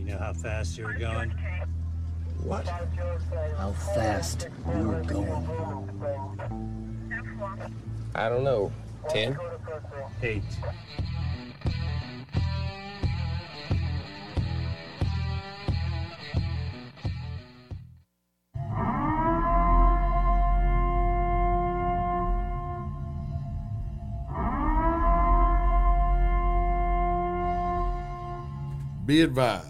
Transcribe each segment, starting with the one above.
You know how fast you were going? What? How fast you were going? I don't know. 10? Eight. Be advised,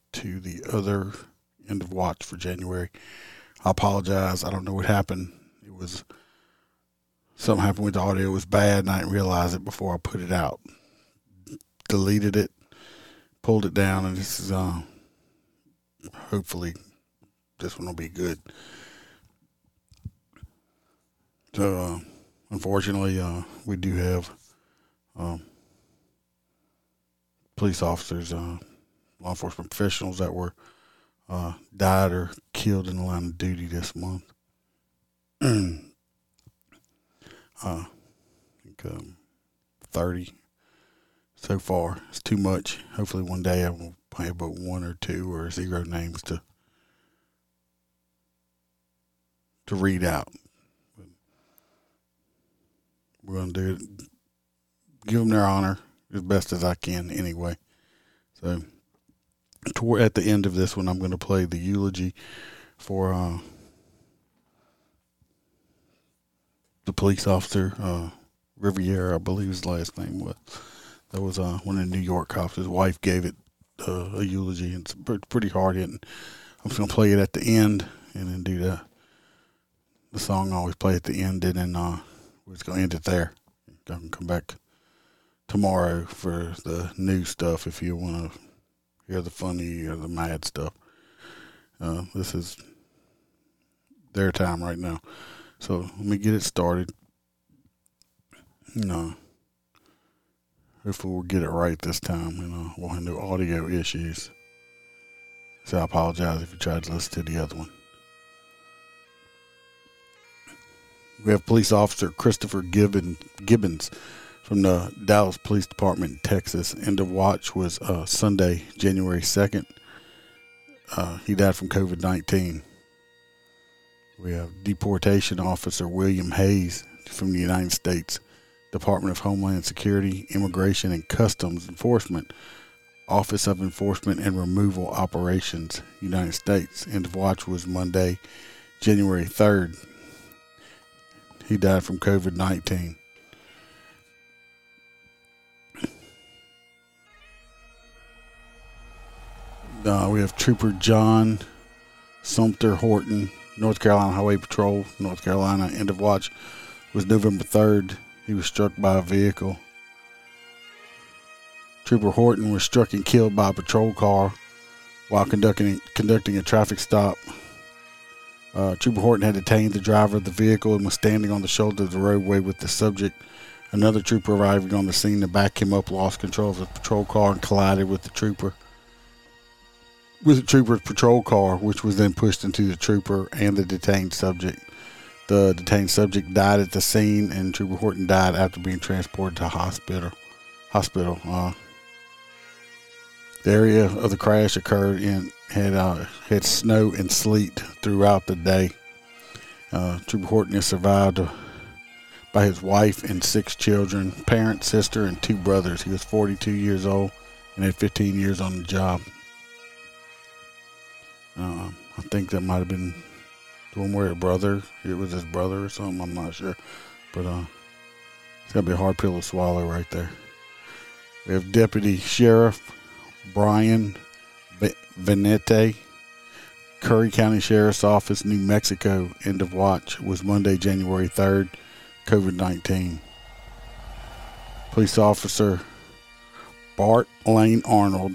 to the other end of watch for January, I apologize. I don't know what happened. It was something happened with the audio. It was bad, and I didn't realize it before I put it out. Deleted it, pulled it down, and this is uh, hopefully this one will be good. So, uh, unfortunately, uh, we do have um, police officers, uh, law enforcement professionals that were uh, died or killed in the line of duty this month. uh, I think um, 30 so far. It's too much. Hopefully, one day I will have about one or two or zero names to to read out. But we're going to do it. Give them their honor as best as I can, anyway. So, toward at the end of this one, I'm going to play the eulogy for uh, the police officer uh, Riviera, I believe his last name was. That was uh, one of the New York cops. His wife gave it uh, a eulogy, and it's pretty hard hitting. I'm just going to play it at the end, and then do the the song I always play at the end, and then uh, we're just going to end it there. I can come back tomorrow for the new stuff if you want to the funny or the mad stuff. Uh, this is their time right now. So let me get it started. You know, hopefully we'll get it right this time. You know, we'll no audio issues. So I apologize if you tried to listen to the other one. We have police officer Christopher Gibbon, Gibbons from the Dallas Police Department in Texas. End of watch was uh, Sunday, January 2nd. Uh, he died from COVID 19. We have deportation officer William Hayes from the United States Department of Homeland Security, Immigration and Customs Enforcement, Office of Enforcement and Removal Operations, United States. End of watch was Monday, January 3rd. He died from COVID 19. Uh, we have Trooper John Sumter Horton, North Carolina Highway Patrol, North Carolina. End of watch was November 3rd. He was struck by a vehicle. Trooper Horton was struck and killed by a patrol car while conducting conducting a traffic stop. Uh, Trooper Horton had detained the driver of the vehicle and was standing on the shoulder of the roadway with the subject. Another trooper arriving on the scene to back him up lost control of the patrol car and collided with the trooper with the trooper's patrol car, which was then pushed into the trooper and the detained subject. The detained subject died at the scene, and Trooper Horton died after being transported to hospital. Hospital. Uh, the area of the crash occurred in had uh, had snow and sleet throughout the day. Uh, Trooper Horton is survived by his wife and six children, parent, sister, and two brothers. He was 42 years old and had 15 years on the job. Uh, I think that might have been the one where a brother, it was his brother or something. I'm not sure, but uh, it's gonna be a hard pill to swallow right there. We have Deputy Sheriff Brian Venete, Curry County Sheriff's Office, New Mexico. End of watch was Monday, January 3rd. COVID 19. Police officer Bart Lane Arnold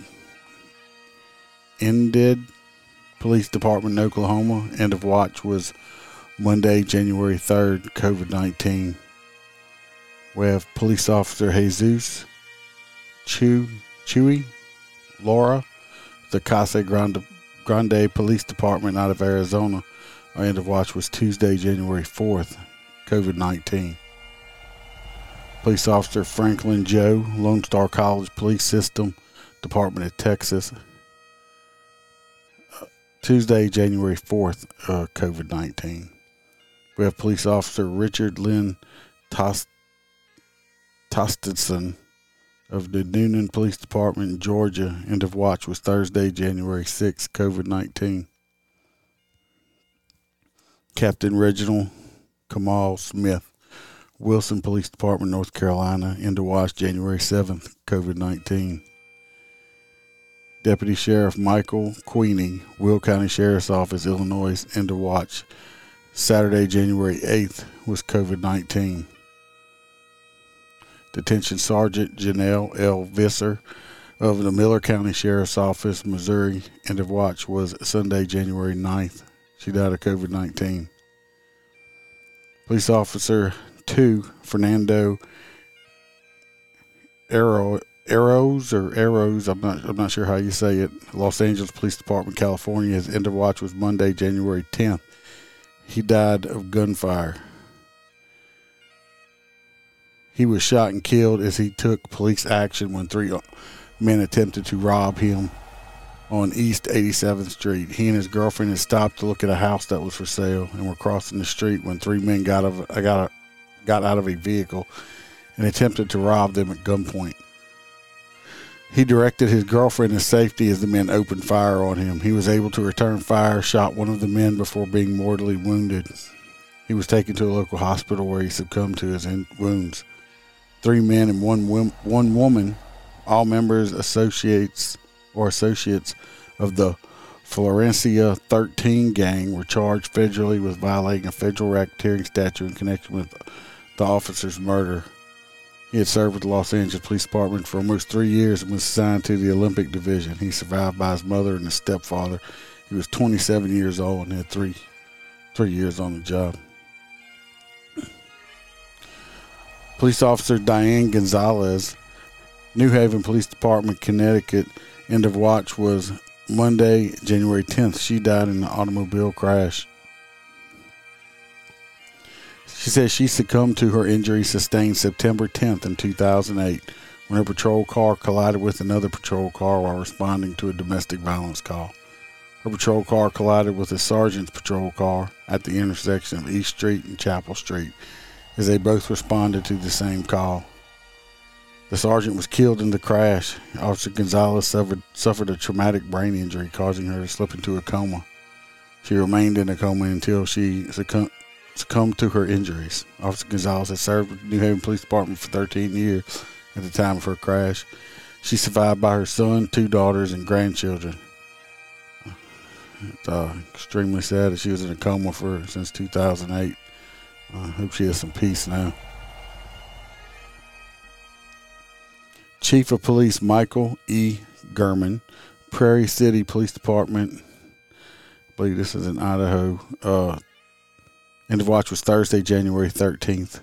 Enid Police Department in Oklahoma. End of watch was Monday, January 3rd, COVID 19. We have police officer Jesus Chew, Chewy Laura, the Casa Grande, Grande Police Department out of Arizona. Our end of watch was Tuesday, January 4th, COVID 19. Police Officer Franklin Joe, Lone Star College Police System, Department of Texas. Tuesday, January 4th, uh, COVID 19. We have Police Officer Richard Lynn Tost- Tostedson of the Newnan Police Department Georgia. End of watch was Thursday, January 6th, COVID 19. Captain Reginald Kamal Smith, Wilson Police Department, North Carolina. End of watch January 7th, COVID 19. Deputy Sheriff Michael Queenie, Will County Sheriff's Office, Illinois. End of watch Saturday, January 8th was COVID 19. Detention Sergeant Janelle L. Visser of the Miller County Sheriff's Office, Missouri. End of watch was Sunday, January 9th. She died of COVID 19. Police Officer 2, Fernando Arrow, Arrows or Arrows, I'm not, I'm not sure how you say it. Los Angeles Police Department, California. His end of watch was Monday, January 10th. He died of gunfire. He was shot and killed as he took police action when three uh, men attempted to rob him on East 87th Street. He and his girlfriend had stopped to look at a house that was for sale and were crossing the street when three men got of got got out of a vehicle and attempted to rob them at gunpoint. He directed his girlfriend to safety as the men opened fire on him. He was able to return fire, shot one of the men before being mortally wounded. He was taken to a local hospital where he succumbed to his wounds. Three men and one one woman, all members, associates or associates of the Florencia 13 gang, were charged federally with violating a federal racketeering statute in connection with the officer's murder. He had served with the Los Angeles Police Department for almost three years and was assigned to the Olympic Division. He survived by his mother and his stepfather. He was 27 years old and had three three years on the job. Police Officer Diane Gonzalez, New Haven Police Department, Connecticut. End of watch was Monday, January 10th. She died in an automobile crash. She says she succumbed to her injury sustained September 10th in 2008 when her patrol car collided with another patrol car while responding to a domestic violence call. Her patrol car collided with a sergeant's patrol car at the intersection of East Street and Chapel Street as they both responded to the same call. The sergeant was killed in the crash. Officer Gonzalez suffered, suffered a traumatic brain injury, causing her to slip into a coma. She remained in a coma until she succumbed, succumbed to her injuries. Officer Gonzalez had served with the New Haven Police Department for 13 years at the time of her crash. She survived by her son, two daughters, and grandchildren. It's uh, extremely sad that she was in a coma for since 2008. I hope she has some peace now. Chief of Police Michael E. Gurman, Prairie City Police Department. I believe this is in Idaho. Uh, end of watch was Thursday, January 13th.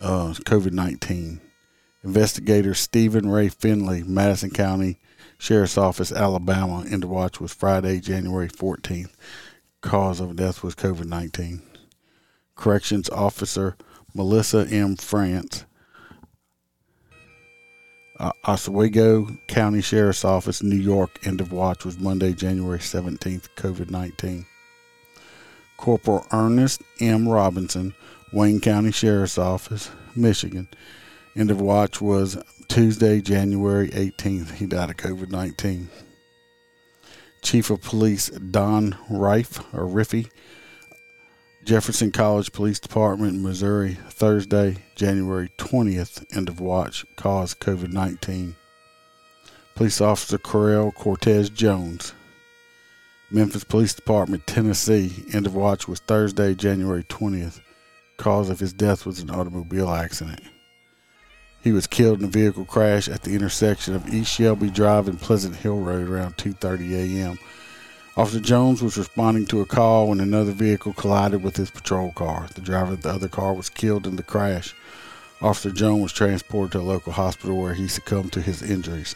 Uh, COVID 19. Investigator Stephen Ray Finley, Madison County Sheriff's Office, Alabama. End of watch was Friday, January 14th. Cause of death was COVID 19. Corrections Officer Melissa M. France, uh, Oswego County Sheriff's Office, New York. End of watch was Monday, January 17th, COVID 19. Corporal Ernest M. Robinson, Wayne County Sheriff's Office, Michigan. End of watch was Tuesday, January 18th. He died of COVID 19. Chief of Police Don Rife, or Riffy, Jefferson College Police Department, Missouri, Thursday, January 20th, end of watch, caused COVID 19. Police Officer Correll Cortez Jones, Memphis Police Department, Tennessee, end of watch was Thursday, January 20th. Cause of his death was an automobile accident. He was killed in a vehicle crash at the intersection of East Shelby Drive and Pleasant Hill Road around 2:30 a.m. Officer Jones was responding to a call when another vehicle collided with his patrol car. The driver of the other car was killed in the crash. Officer Jones was transported to a local hospital where he succumbed to his injuries.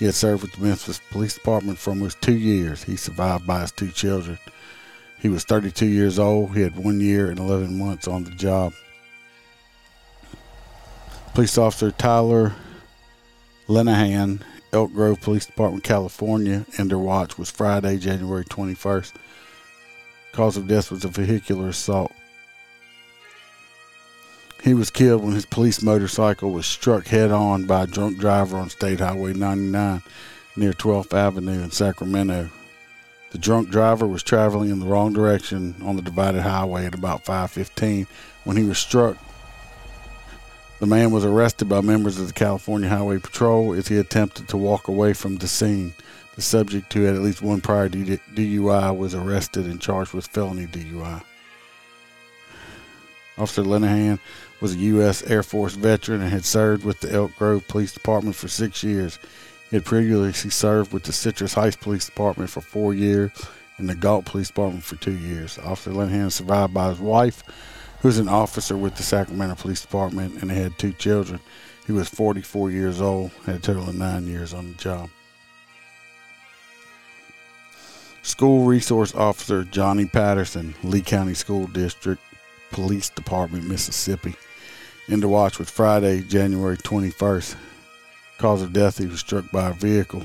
He had served with the Memphis Police Department for almost two years. He survived by his two children. He was 32 years old. He had one year and 11 months on the job. Police Officer Tyler Lenehan, Elk Grove Police Department, California, and their watch was Friday, January 21st. Cause of death was a vehicular assault. He was killed when his police motorcycle was struck head on by a drunk driver on State Highway 99 near 12th Avenue in Sacramento. The drunk driver was traveling in the wrong direction on the divided highway at about 5:15 when he was struck. The man was arrested by members of the California Highway Patrol as he attempted to walk away from the scene. The subject, who had at least one prior DUI, was arrested and charged with felony DUI. Officer Lenehan was a U.S. Air Force veteran and had served with the Elk Grove Police Department for six years. He had previously served with the Citrus Heights Police Department for four years and the Galt Police Department for two years. Officer Lenehan is survived by his wife, who is an officer with the Sacramento Police Department, and they had two children. He was 44 years old, had a total of nine years on the job. School Resource Officer Johnny Patterson, Lee County School District Police Department, Mississippi. Into watch was Friday, January 21st. Cause of death, he was struck by a vehicle.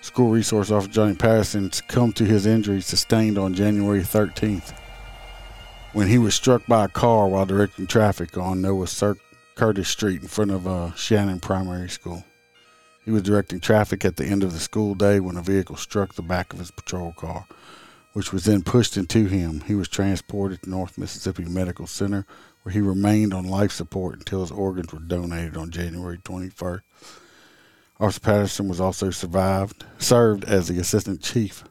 School Resource Officer Johnny Patterson succumbed to his injuries sustained on January 13th when he was struck by a car while directing traffic on Noah Sir Curtis Street in front of uh, Shannon Primary School. He was directing traffic at the end of the school day when a vehicle struck the back of his patrol car which was then pushed into him. He was transported to North Mississippi Medical Center, where he remained on life support until his organs were donated on January 21st. Officer Patterson was also survived, served as the assistant chief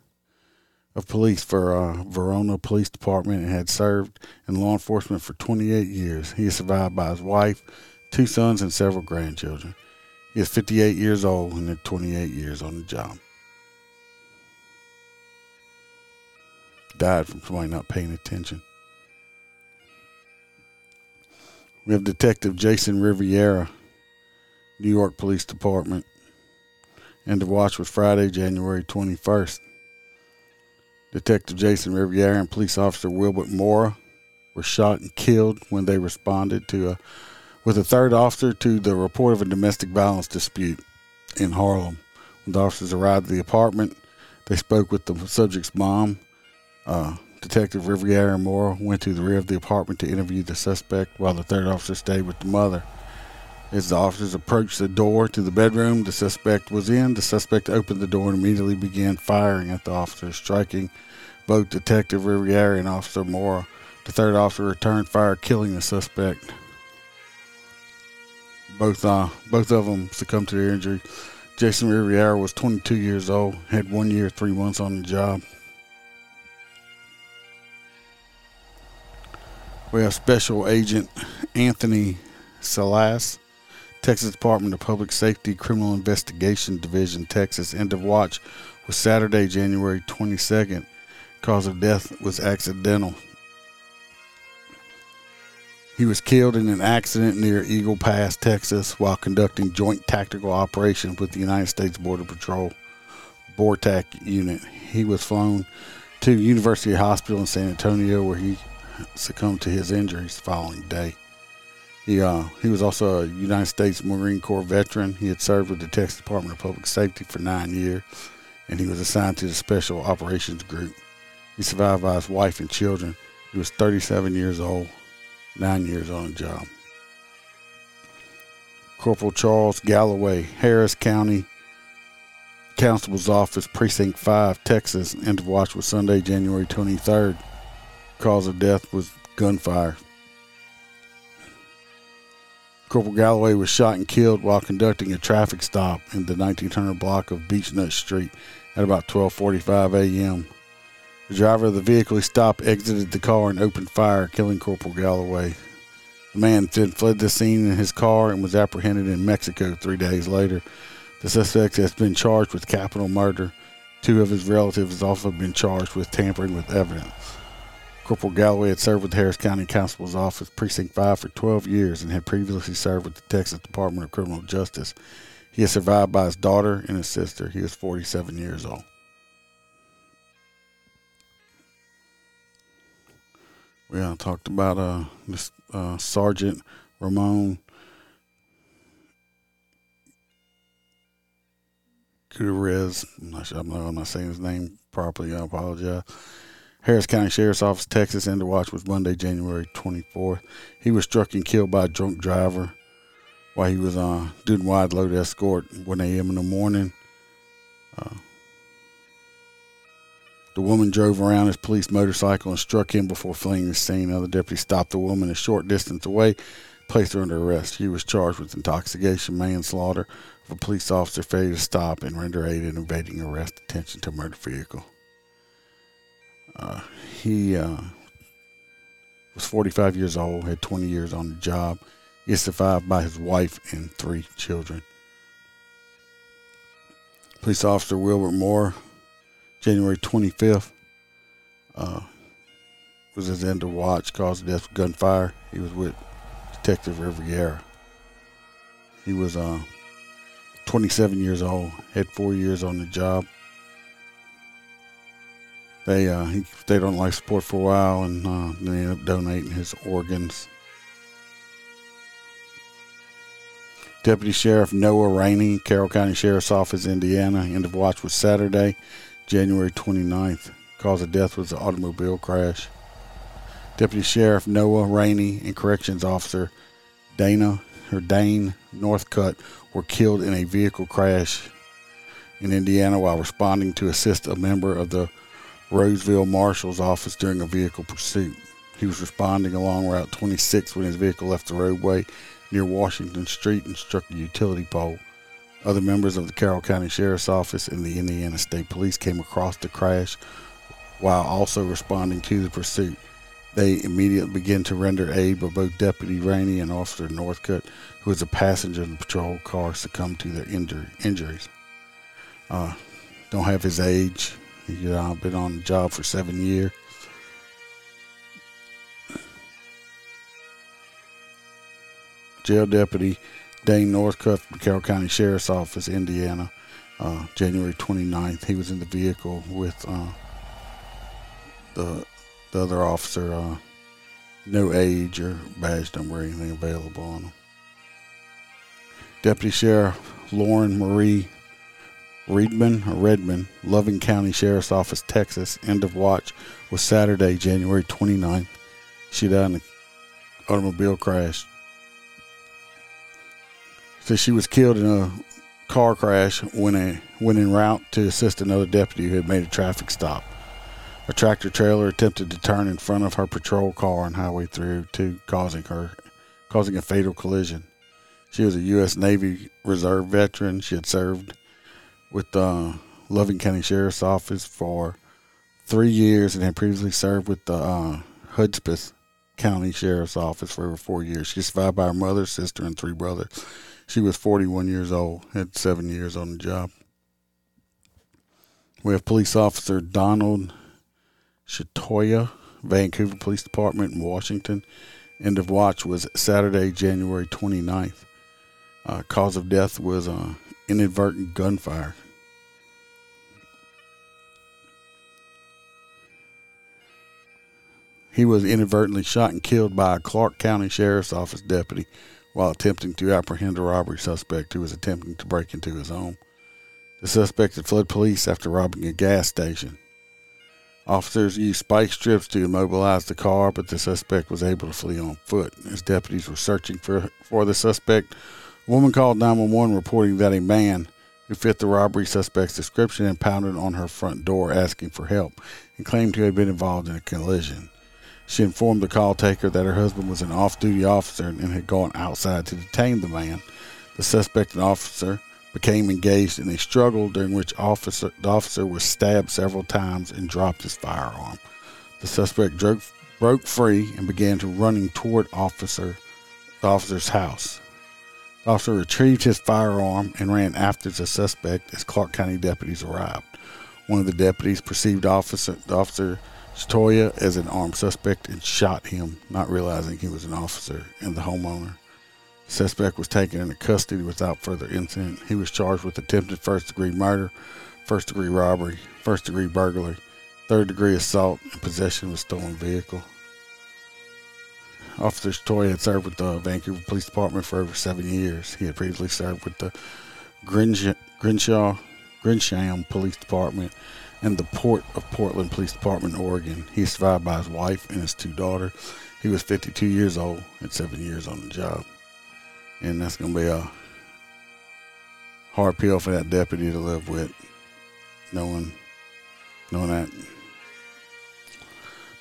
of police for uh, Verona Police Department and had served in law enforcement for 28 years. He is survived by his wife, two sons, and several grandchildren. He is 58 years old and had 28 years on the job. Died from somebody not paying attention. We have Detective Jason Riviera, New York Police Department. End of watch was Friday, January 21st. Detective Jason Riviera and police officer Wilbert Mora were shot and killed when they responded to a with a third officer to the report of a domestic violence dispute in Harlem. When the officers arrived at the apartment, they spoke with the subject's mom uh, Detective Riviera and Moore went to the rear of the apartment to interview the suspect while the third officer stayed with the mother. As the officers approached the door to the bedroom the suspect was in, the suspect opened the door and immediately began firing at the officers, striking both Detective Riviera and Officer Moore. The third officer returned fire, killing the suspect. Both uh, both of them succumbed to their injury. Jason Riviera was 22 years old, had one year, three months on the job. We have Special Agent Anthony Salas, Texas Department of Public Safety Criminal Investigation Division, Texas. End of watch was Saturday, January 22nd. Cause of death was accidental. He was killed in an accident near Eagle Pass, Texas, while conducting joint tactical operations with the United States Border Patrol BORTAC unit. He was flown to University Hospital in San Antonio, where he succumbed to his injuries the following day. He, uh, he was also a United States Marine Corps veteran. He had served with the Texas Department of Public Safety for nine years, and he was assigned to the Special Operations Group. He survived by his wife and children. He was 37 years old, nine years on the job. Corporal Charles Galloway, Harris County Constable's Office, Precinct 5, Texas. End of watch was Sunday, January 23rd cause of death was gunfire. Corporal Galloway was shot and killed while conducting a traffic stop in the 1900 block of Beechnut Street at about 12:45 a.m. The driver of the vehicle he stopped exited the car and opened fire, killing Corporal Galloway. The man then fled the scene in his car and was apprehended in Mexico three days later. The suspect has been charged with capital murder. Two of his relatives have also been charged with tampering with evidence. Corporal Galloway had served with the Harris County Constable's Office, Precinct 5, for 12 years and had previously served with the Texas Department of Criminal Justice. He is survived by his daughter and his sister. He is 47 years old. We uh, talked about uh, this uh, Sergeant Ramon Gutierrez. I'm not sure. I'm not, I'm not saying his name properly. I apologize. Harris County Sheriff's Office, Texas, end of watch was Monday, January 24th. He was struck and killed by a drunk driver while he was uh, doing wide load escort 1 a.m. in the morning. Uh, the woman drove around his police motorcycle and struck him before fleeing the scene. Another deputy stopped the woman a short distance away, placed her under arrest. She was charged with intoxication, manslaughter of a police officer, failure to stop and render aid in evading arrest, attention to murder vehicle. Uh, he uh, was 45 years old, had 20 years on the job. He is survived by his wife and three children. Police Officer Wilbert Moore, January 25th, uh, was his end of watch, caused death of gunfire. He was with Detective Riviera. He was uh, 27 years old, had four years on the job. They uh, he stayed on life support for a while, and uh, they ended up donating his organs. Deputy Sheriff Noah Rainey, Carroll County Sheriff's Office, Indiana. End of watch was Saturday, January 29th. Cause of death was an automobile crash. Deputy Sheriff Noah Rainey and Corrections Officer Dana or Dane Northcutt were killed in a vehicle crash in Indiana while responding to assist a member of the Rossville Marshal's office during a vehicle pursuit. He was responding along Route 26 when his vehicle left the roadway near Washington Street and struck a utility pole. Other members of the Carroll County Sheriff's Office and the Indiana State Police came across the crash while also responding to the pursuit. They immediately began to render aid, but both Deputy Rainey and Officer Northcutt, who was a passenger in the patrol car, succumbed to their injur- injuries. Uh, don't have his age. He's uh, been on the job for seven years. Jail Deputy Dane Northcutt from Carroll County Sheriff's Office, Indiana, uh, January 29th. He was in the vehicle with uh, the the other officer. Uh, no age or badge number or anything available on him. Deputy Sheriff Lauren Marie Reedman or Redman, Loving County Sheriff's Office, Texas. End of watch was Saturday, January 29th. She died in an automobile crash. So she was killed in a car crash when a when en route to assist another deputy who had made a traffic stop. A tractor trailer attempted to turn in front of her patrol car on Highway 302, causing her causing a fatal collision. She was a U.S. Navy Reserve veteran. She had served with the Loving County Sheriff's Office for three years and had previously served with the uh, Hudspeth County Sheriff's Office for over four years. She's survived by her mother, sister, and three brothers. She was 41 years old, had seven years on the job. We have police officer Donald Shatoya, Vancouver Police Department in Washington. End of watch was Saturday, January 29th. Uh, cause of death was uh, inadvertent gunfire. He was inadvertently shot and killed by a Clark County Sheriff's Office deputy while attempting to apprehend a robbery suspect who was attempting to break into his home. The suspect had fled police after robbing a gas station. Officers used spike strips to immobilize the car, but the suspect was able to flee on foot. As deputies were searching for, for the suspect, a woman called 911 reporting that a man who fit the robbery suspect's description and pounded on her front door asking for help and claimed to have been involved in a collision. She informed the call taker that her husband was an off duty officer and had gone outside to detain the man. The suspect and officer became engaged in a struggle during which officer, the officer was stabbed several times and dropped his firearm. The suspect broke, broke free and began to running toward officer the officer's house. The officer retrieved his firearm and ran after the suspect as Clark County deputies arrived. One of the deputies perceived officer, the officer Stoya as an armed suspect and shot him, not realizing he was an officer and the homeowner. The suspect was taken into custody without further incident. He was charged with attempted first degree murder, first degree robbery, first degree burglary, third degree assault, and possession of a stolen vehicle. Officer Stoy had served with the Vancouver Police Department for over seven years. He had previously served with the Grinshaw, Grinsham Police Department and the Port of Portland Police Department, Oregon. He survived by his wife and his two daughters. He was 52 years old and seven years on the job. And that's going to be a hard pill for that deputy to live with, knowing, knowing that.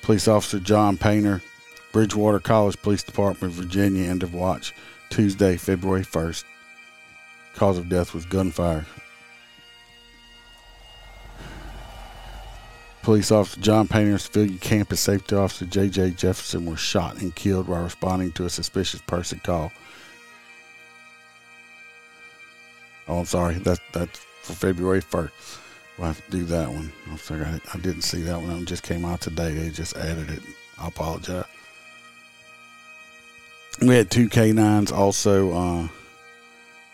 Police Officer John Painter, Bridgewater College Police Department, Virginia, end of watch, Tuesday, February 1st. Cause of death was gunfire. Police Officer John Painter Civilian Campus Safety Officer J.J. Jefferson were shot and killed while responding to a suspicious person call. Oh, I'm sorry. That's that's for February 1st. We'll have to do that one. I'm sorry. I, I didn't see that one. It just came out today. They just added it. I apologize. We had two canines also uh,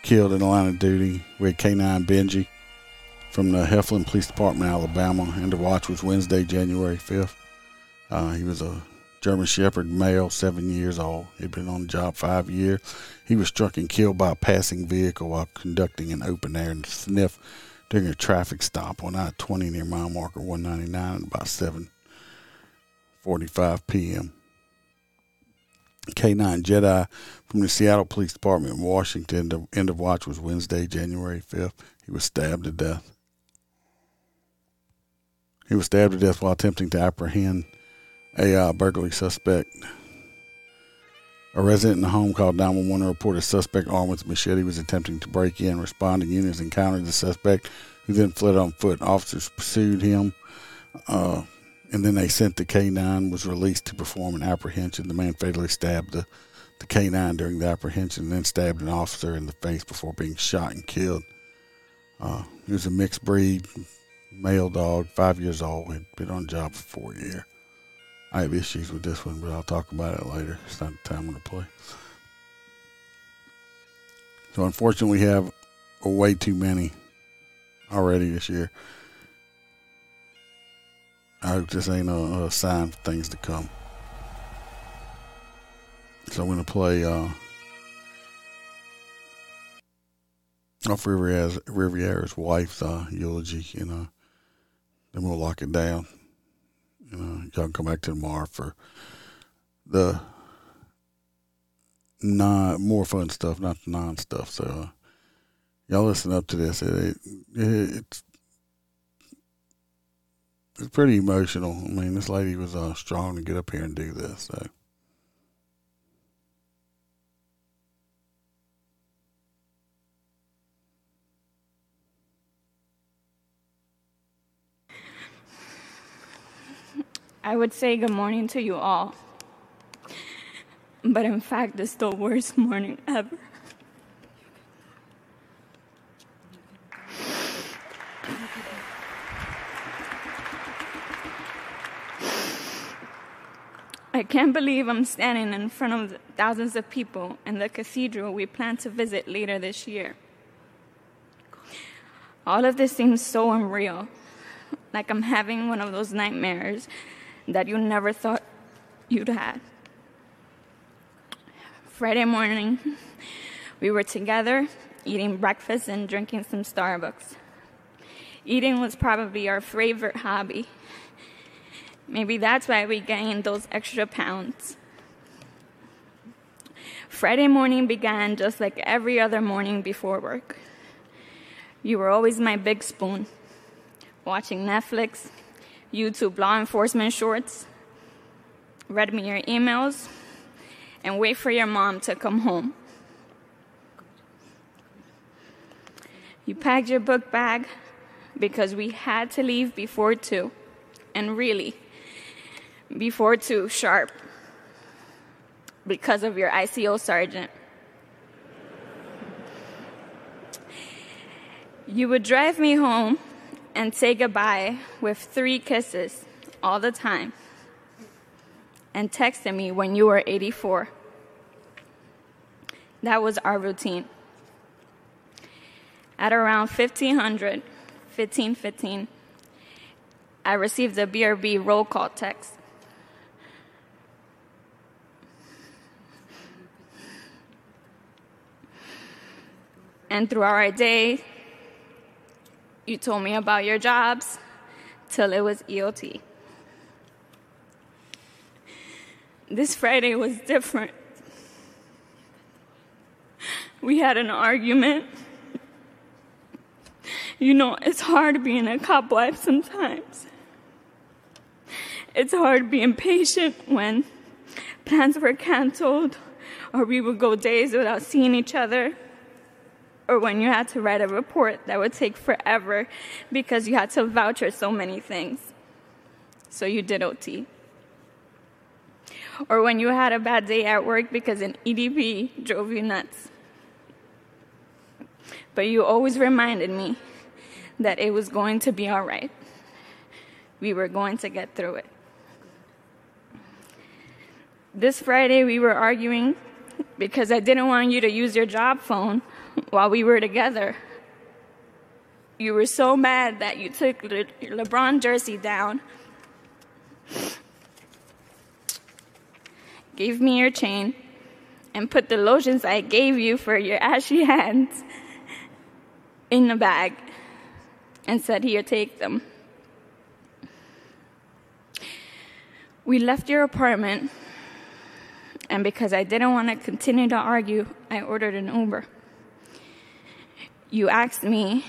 killed in the line of duty. We had K9 Benji from the Heflin Police Department, Alabama, and the watch was Wednesday, January 5th. Uh, he was a German Shepherd male, seven years old. He'd been on the job five years. He was struck and killed by a passing vehicle while conducting an open air sniff during a traffic stop on I-20 near mile marker 199 at about 7:45 p.m. K9 Jedi from the Seattle Police Department in Washington. The end of watch was Wednesday, January 5th. He was stabbed to death. He was stabbed to death while attempting to apprehend a uh, burglary suspect. A resident in the home called 911 to report a suspect armed with a machete was attempting to break in. Responding units encountered the suspect, who then fled on foot. Officers pursued him, uh, and then they sent the K9. Was released to perform an apprehension. The man fatally stabbed the, the K9 during the apprehension, and then stabbed an officer in the face before being shot and killed. Uh, he was a mixed breed, male dog, five years old, had been on the job for four years. I have issues with this one, but I'll talk about it later. It's not the time to play. So unfortunately, we have way too many already this year. I hope this ain't a, a sign for things to come. So I'm to play uh, off Riviera's, Riviera's wife's uh, eulogy, you know. Then we'll lock it down. You know, y'all can come back to tomorrow for the non more fun stuff, not the non stuff. So uh, y'all listen up to this. It, it, it, it's it's pretty emotional. I mean, this lady was uh, strong to get up here and do this. So. I would say good morning to you all. But in fact, it's the worst morning ever. I can't believe I'm standing in front of thousands of people in the cathedral we plan to visit later this year. All of this seems so unreal, like I'm having one of those nightmares that you never thought you'd had. Friday morning, we were together eating breakfast and drinking some Starbucks. Eating was probably our favorite hobby. Maybe that's why we gained those extra pounds. Friday morning began just like every other morning before work. You were always my big spoon, watching Netflix, YouTube law enforcement shorts, read me your emails, and wait for your mom to come home. You packed your book bag because we had to leave before 2, and really, before 2 sharp. because of your ICO sergeant. You would drive me home and say goodbye with three kisses all the time and texted me when you were 84. That was our routine. At around 1500, 1515, I received a BRB roll call text. And throughout our day, you told me about your jobs till it was EOT. This Friday was different. We had an argument. You know, it's hard being a cop wife sometimes. It's hard being patient when plans were canceled or we would go days without seeing each other or when you had to write a report that would take forever because you had to voucher so many things. So you did OT. Or when you had a bad day at work because an EDP drove you nuts. But you always reminded me that it was going to be all right. We were going to get through it. This Friday, we were arguing because I didn't want you to use your job phone while we were together. You were so mad that you took your LeBron jersey down, gave me your chain, and put the lotions I gave you for your ashy hands in a bag and said, Here, take them. We left your apartment, and because I didn't want to continue to argue, I ordered an Uber you asked me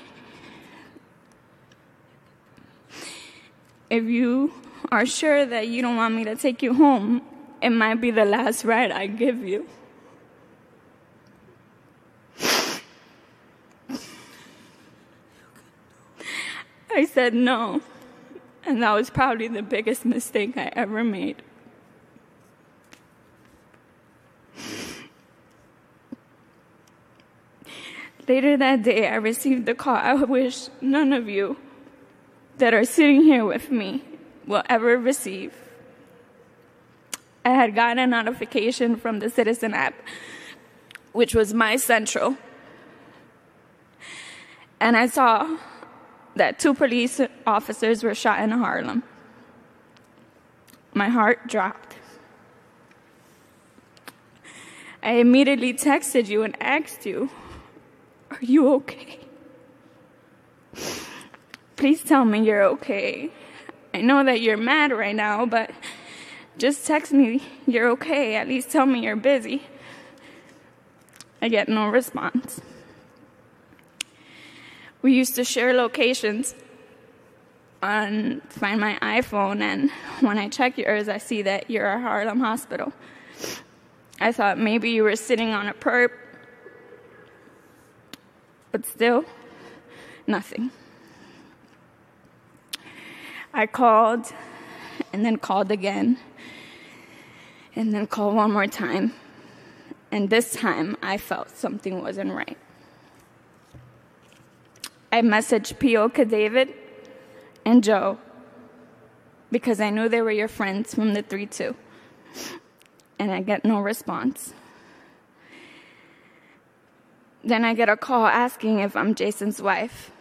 if you are sure that you don't want me to take you home, it might be the last ride I give you. I said no, and that was probably the biggest mistake I ever made. Later that day, I received the call I wish none of you that are sitting here with me will ever receive. I had gotten a notification from the Citizen app, which was my central. And I saw that two police officers were shot in Harlem. My heart dropped. I immediately texted you and asked you are you okay? Please tell me you're okay. I know that you're mad right now, but just text me you're okay. At least tell me you're busy. I get no response. We used to share locations on find my iPhone and when I check yours I see that you're at Harlem Hospital. I thought maybe you were sitting on a perp but still, nothing. I called and then called again and then called one more time. And this time I felt something wasn't right. I messaged Pioka David and Joe because I knew they were your friends from the 3 2. And I get no response. Then I get a call asking if I'm Jason's wife.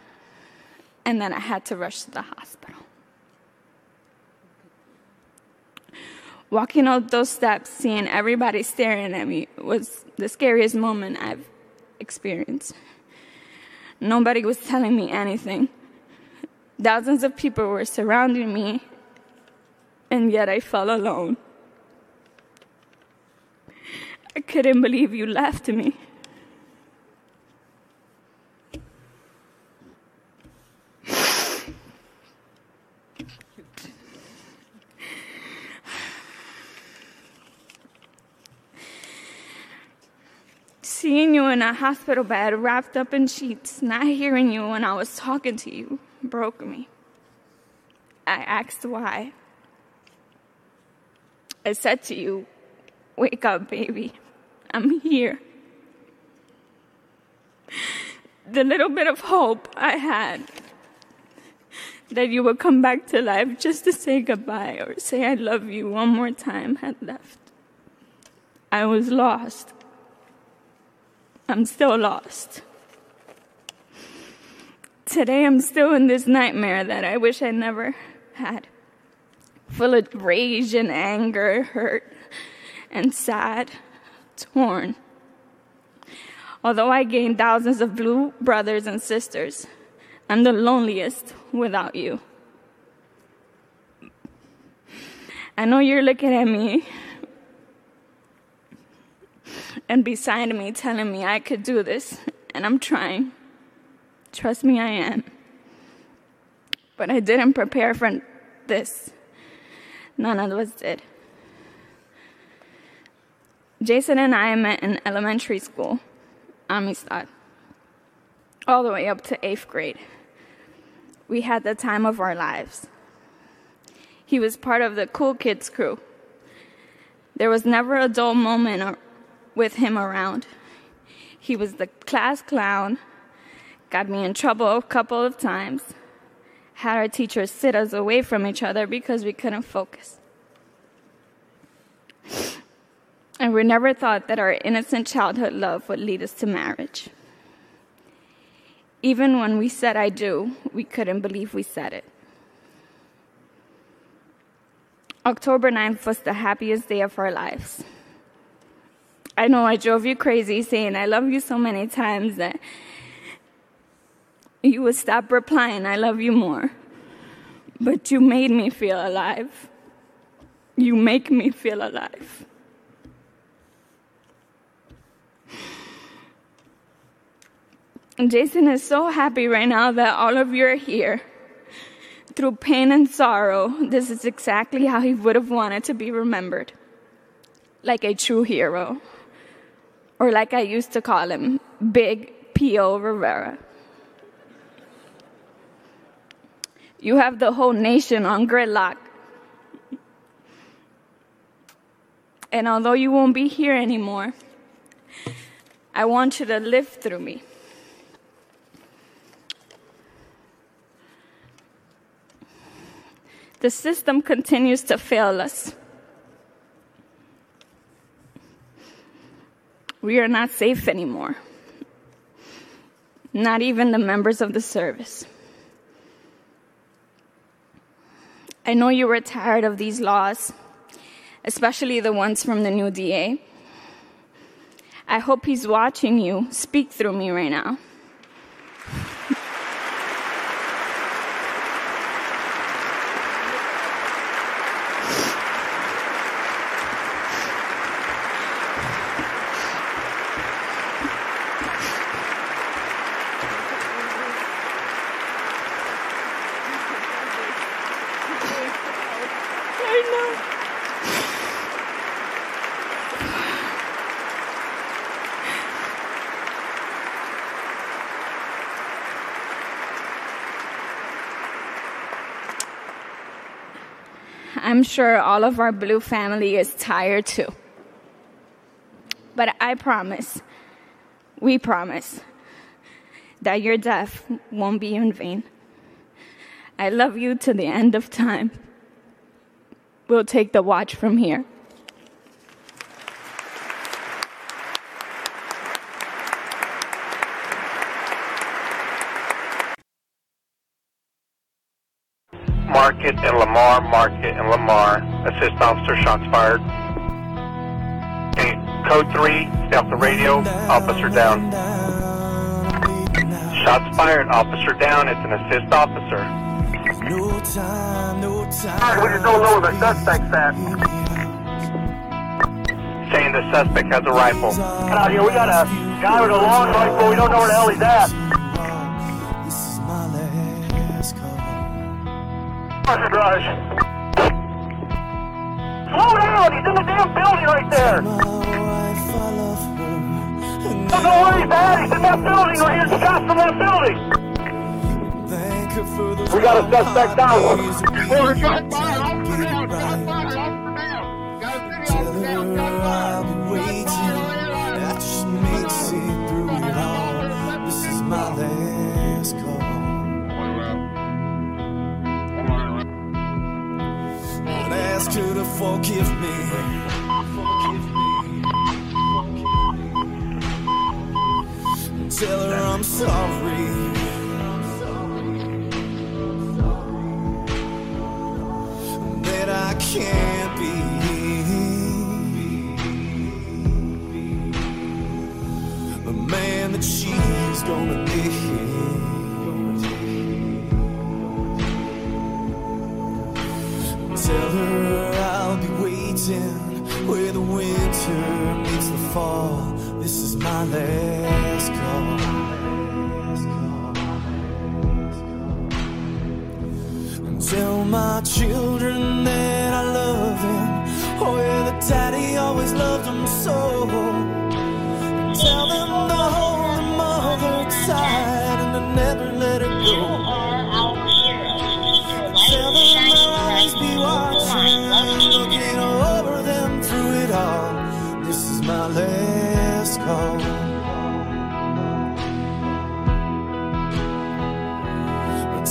And then I had to rush to the hospital. Walking up those steps, seeing everybody staring at me was the scariest moment I've experienced. Nobody was telling me anything. Thousands of people were surrounding me, and yet I felt alone. I couldn't believe you left me. Seeing you in a hospital bed wrapped up in sheets, not hearing you when I was talking to you, broke me. I asked why. I said to you, Wake up, baby. I'm here. The little bit of hope I had that you would come back to life just to say goodbye or say I love you one more time had left. I was lost. I'm still lost. Today I'm still in this nightmare that I wish I never had. Full of rage and anger, hurt and sad, torn. Although I gained thousands of blue brothers and sisters, I'm the loneliest without you. I know you're looking at me and beside me telling me I could do this, and I'm trying. Trust me, I am. But I didn't prepare for this. None of us did. Jason and I met in elementary school, Amistad, all the way up to eighth grade. We had the time of our lives. He was part of the cool kids crew. There was never a dull moment with him around. He was the class clown, got me in trouble a couple of times, had our teachers sit us away from each other because we couldn't focus. And we never thought that our innocent childhood love would lead us to marriage. Even when we said I do, we couldn't believe we said it. October 9th was the happiest day of our lives. I know I drove you crazy saying I love you so many times that you would stop replying, I love you more. But you made me feel alive. You make me feel alive. And Jason is so happy right now that all of you are here. Through pain and sorrow, this is exactly how he would have wanted to be remembered. Like a true hero. Or like I used to call him, Big P.O. Rivera. You have the whole nation on gridlock. And although you won't be here anymore, I want you to live through me. The system continues to fail us. We are not safe anymore. Not even the members of the service. I know you were tired of these laws, especially the ones from the new DA. I hope he's watching you speak through me right now. Sure all of our blue family is tired too. But I promise, we promise, that your death won't be in vain. I love you to the end of time. We'll take the watch from here. Market and Lamar, Market and Lamar. Assist officer, shots fired. Okay, code 3, stay off the radio, officer down. Shots fired, officer down, it's an assist officer. No time, no time. We just don't know where the suspect's at. Saying the suspect has a rifle. Get out here, we got a guy with a long rifle, we don't know where the hell he's at. Slow down! He's in the damn building right there! Don't know he's at! He's in that building right here! Shot from that building! We got a suspect down! We got fired! Off the ground! Got fired! Off the ground! Got a the ground! That just makes it through it all. This is my last call. to the forgive Forgive me. Tell her I'm sorry. That I can't. my.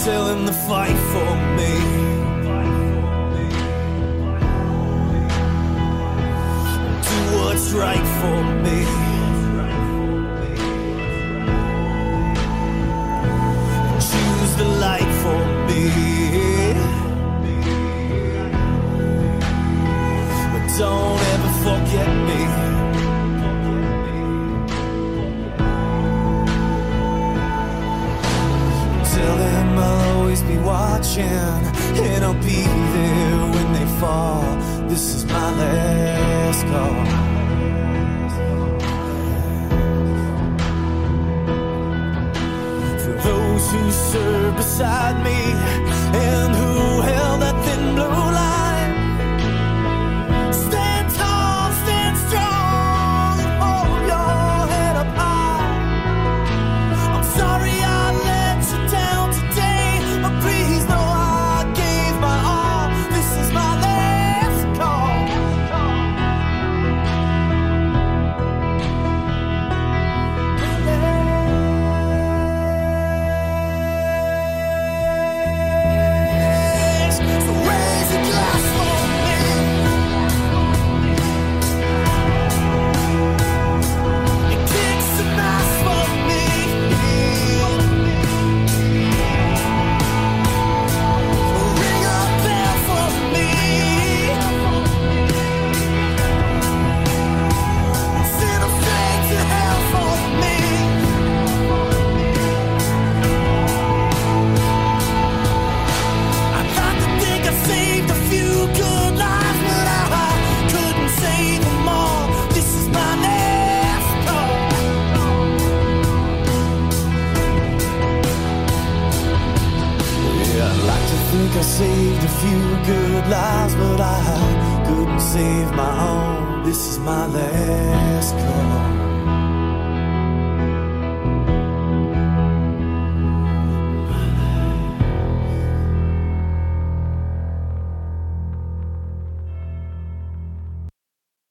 still in the fight for me. Do what's right for me. watching, and I'll be there when they fall. This is my last call. For those who serve beside me and who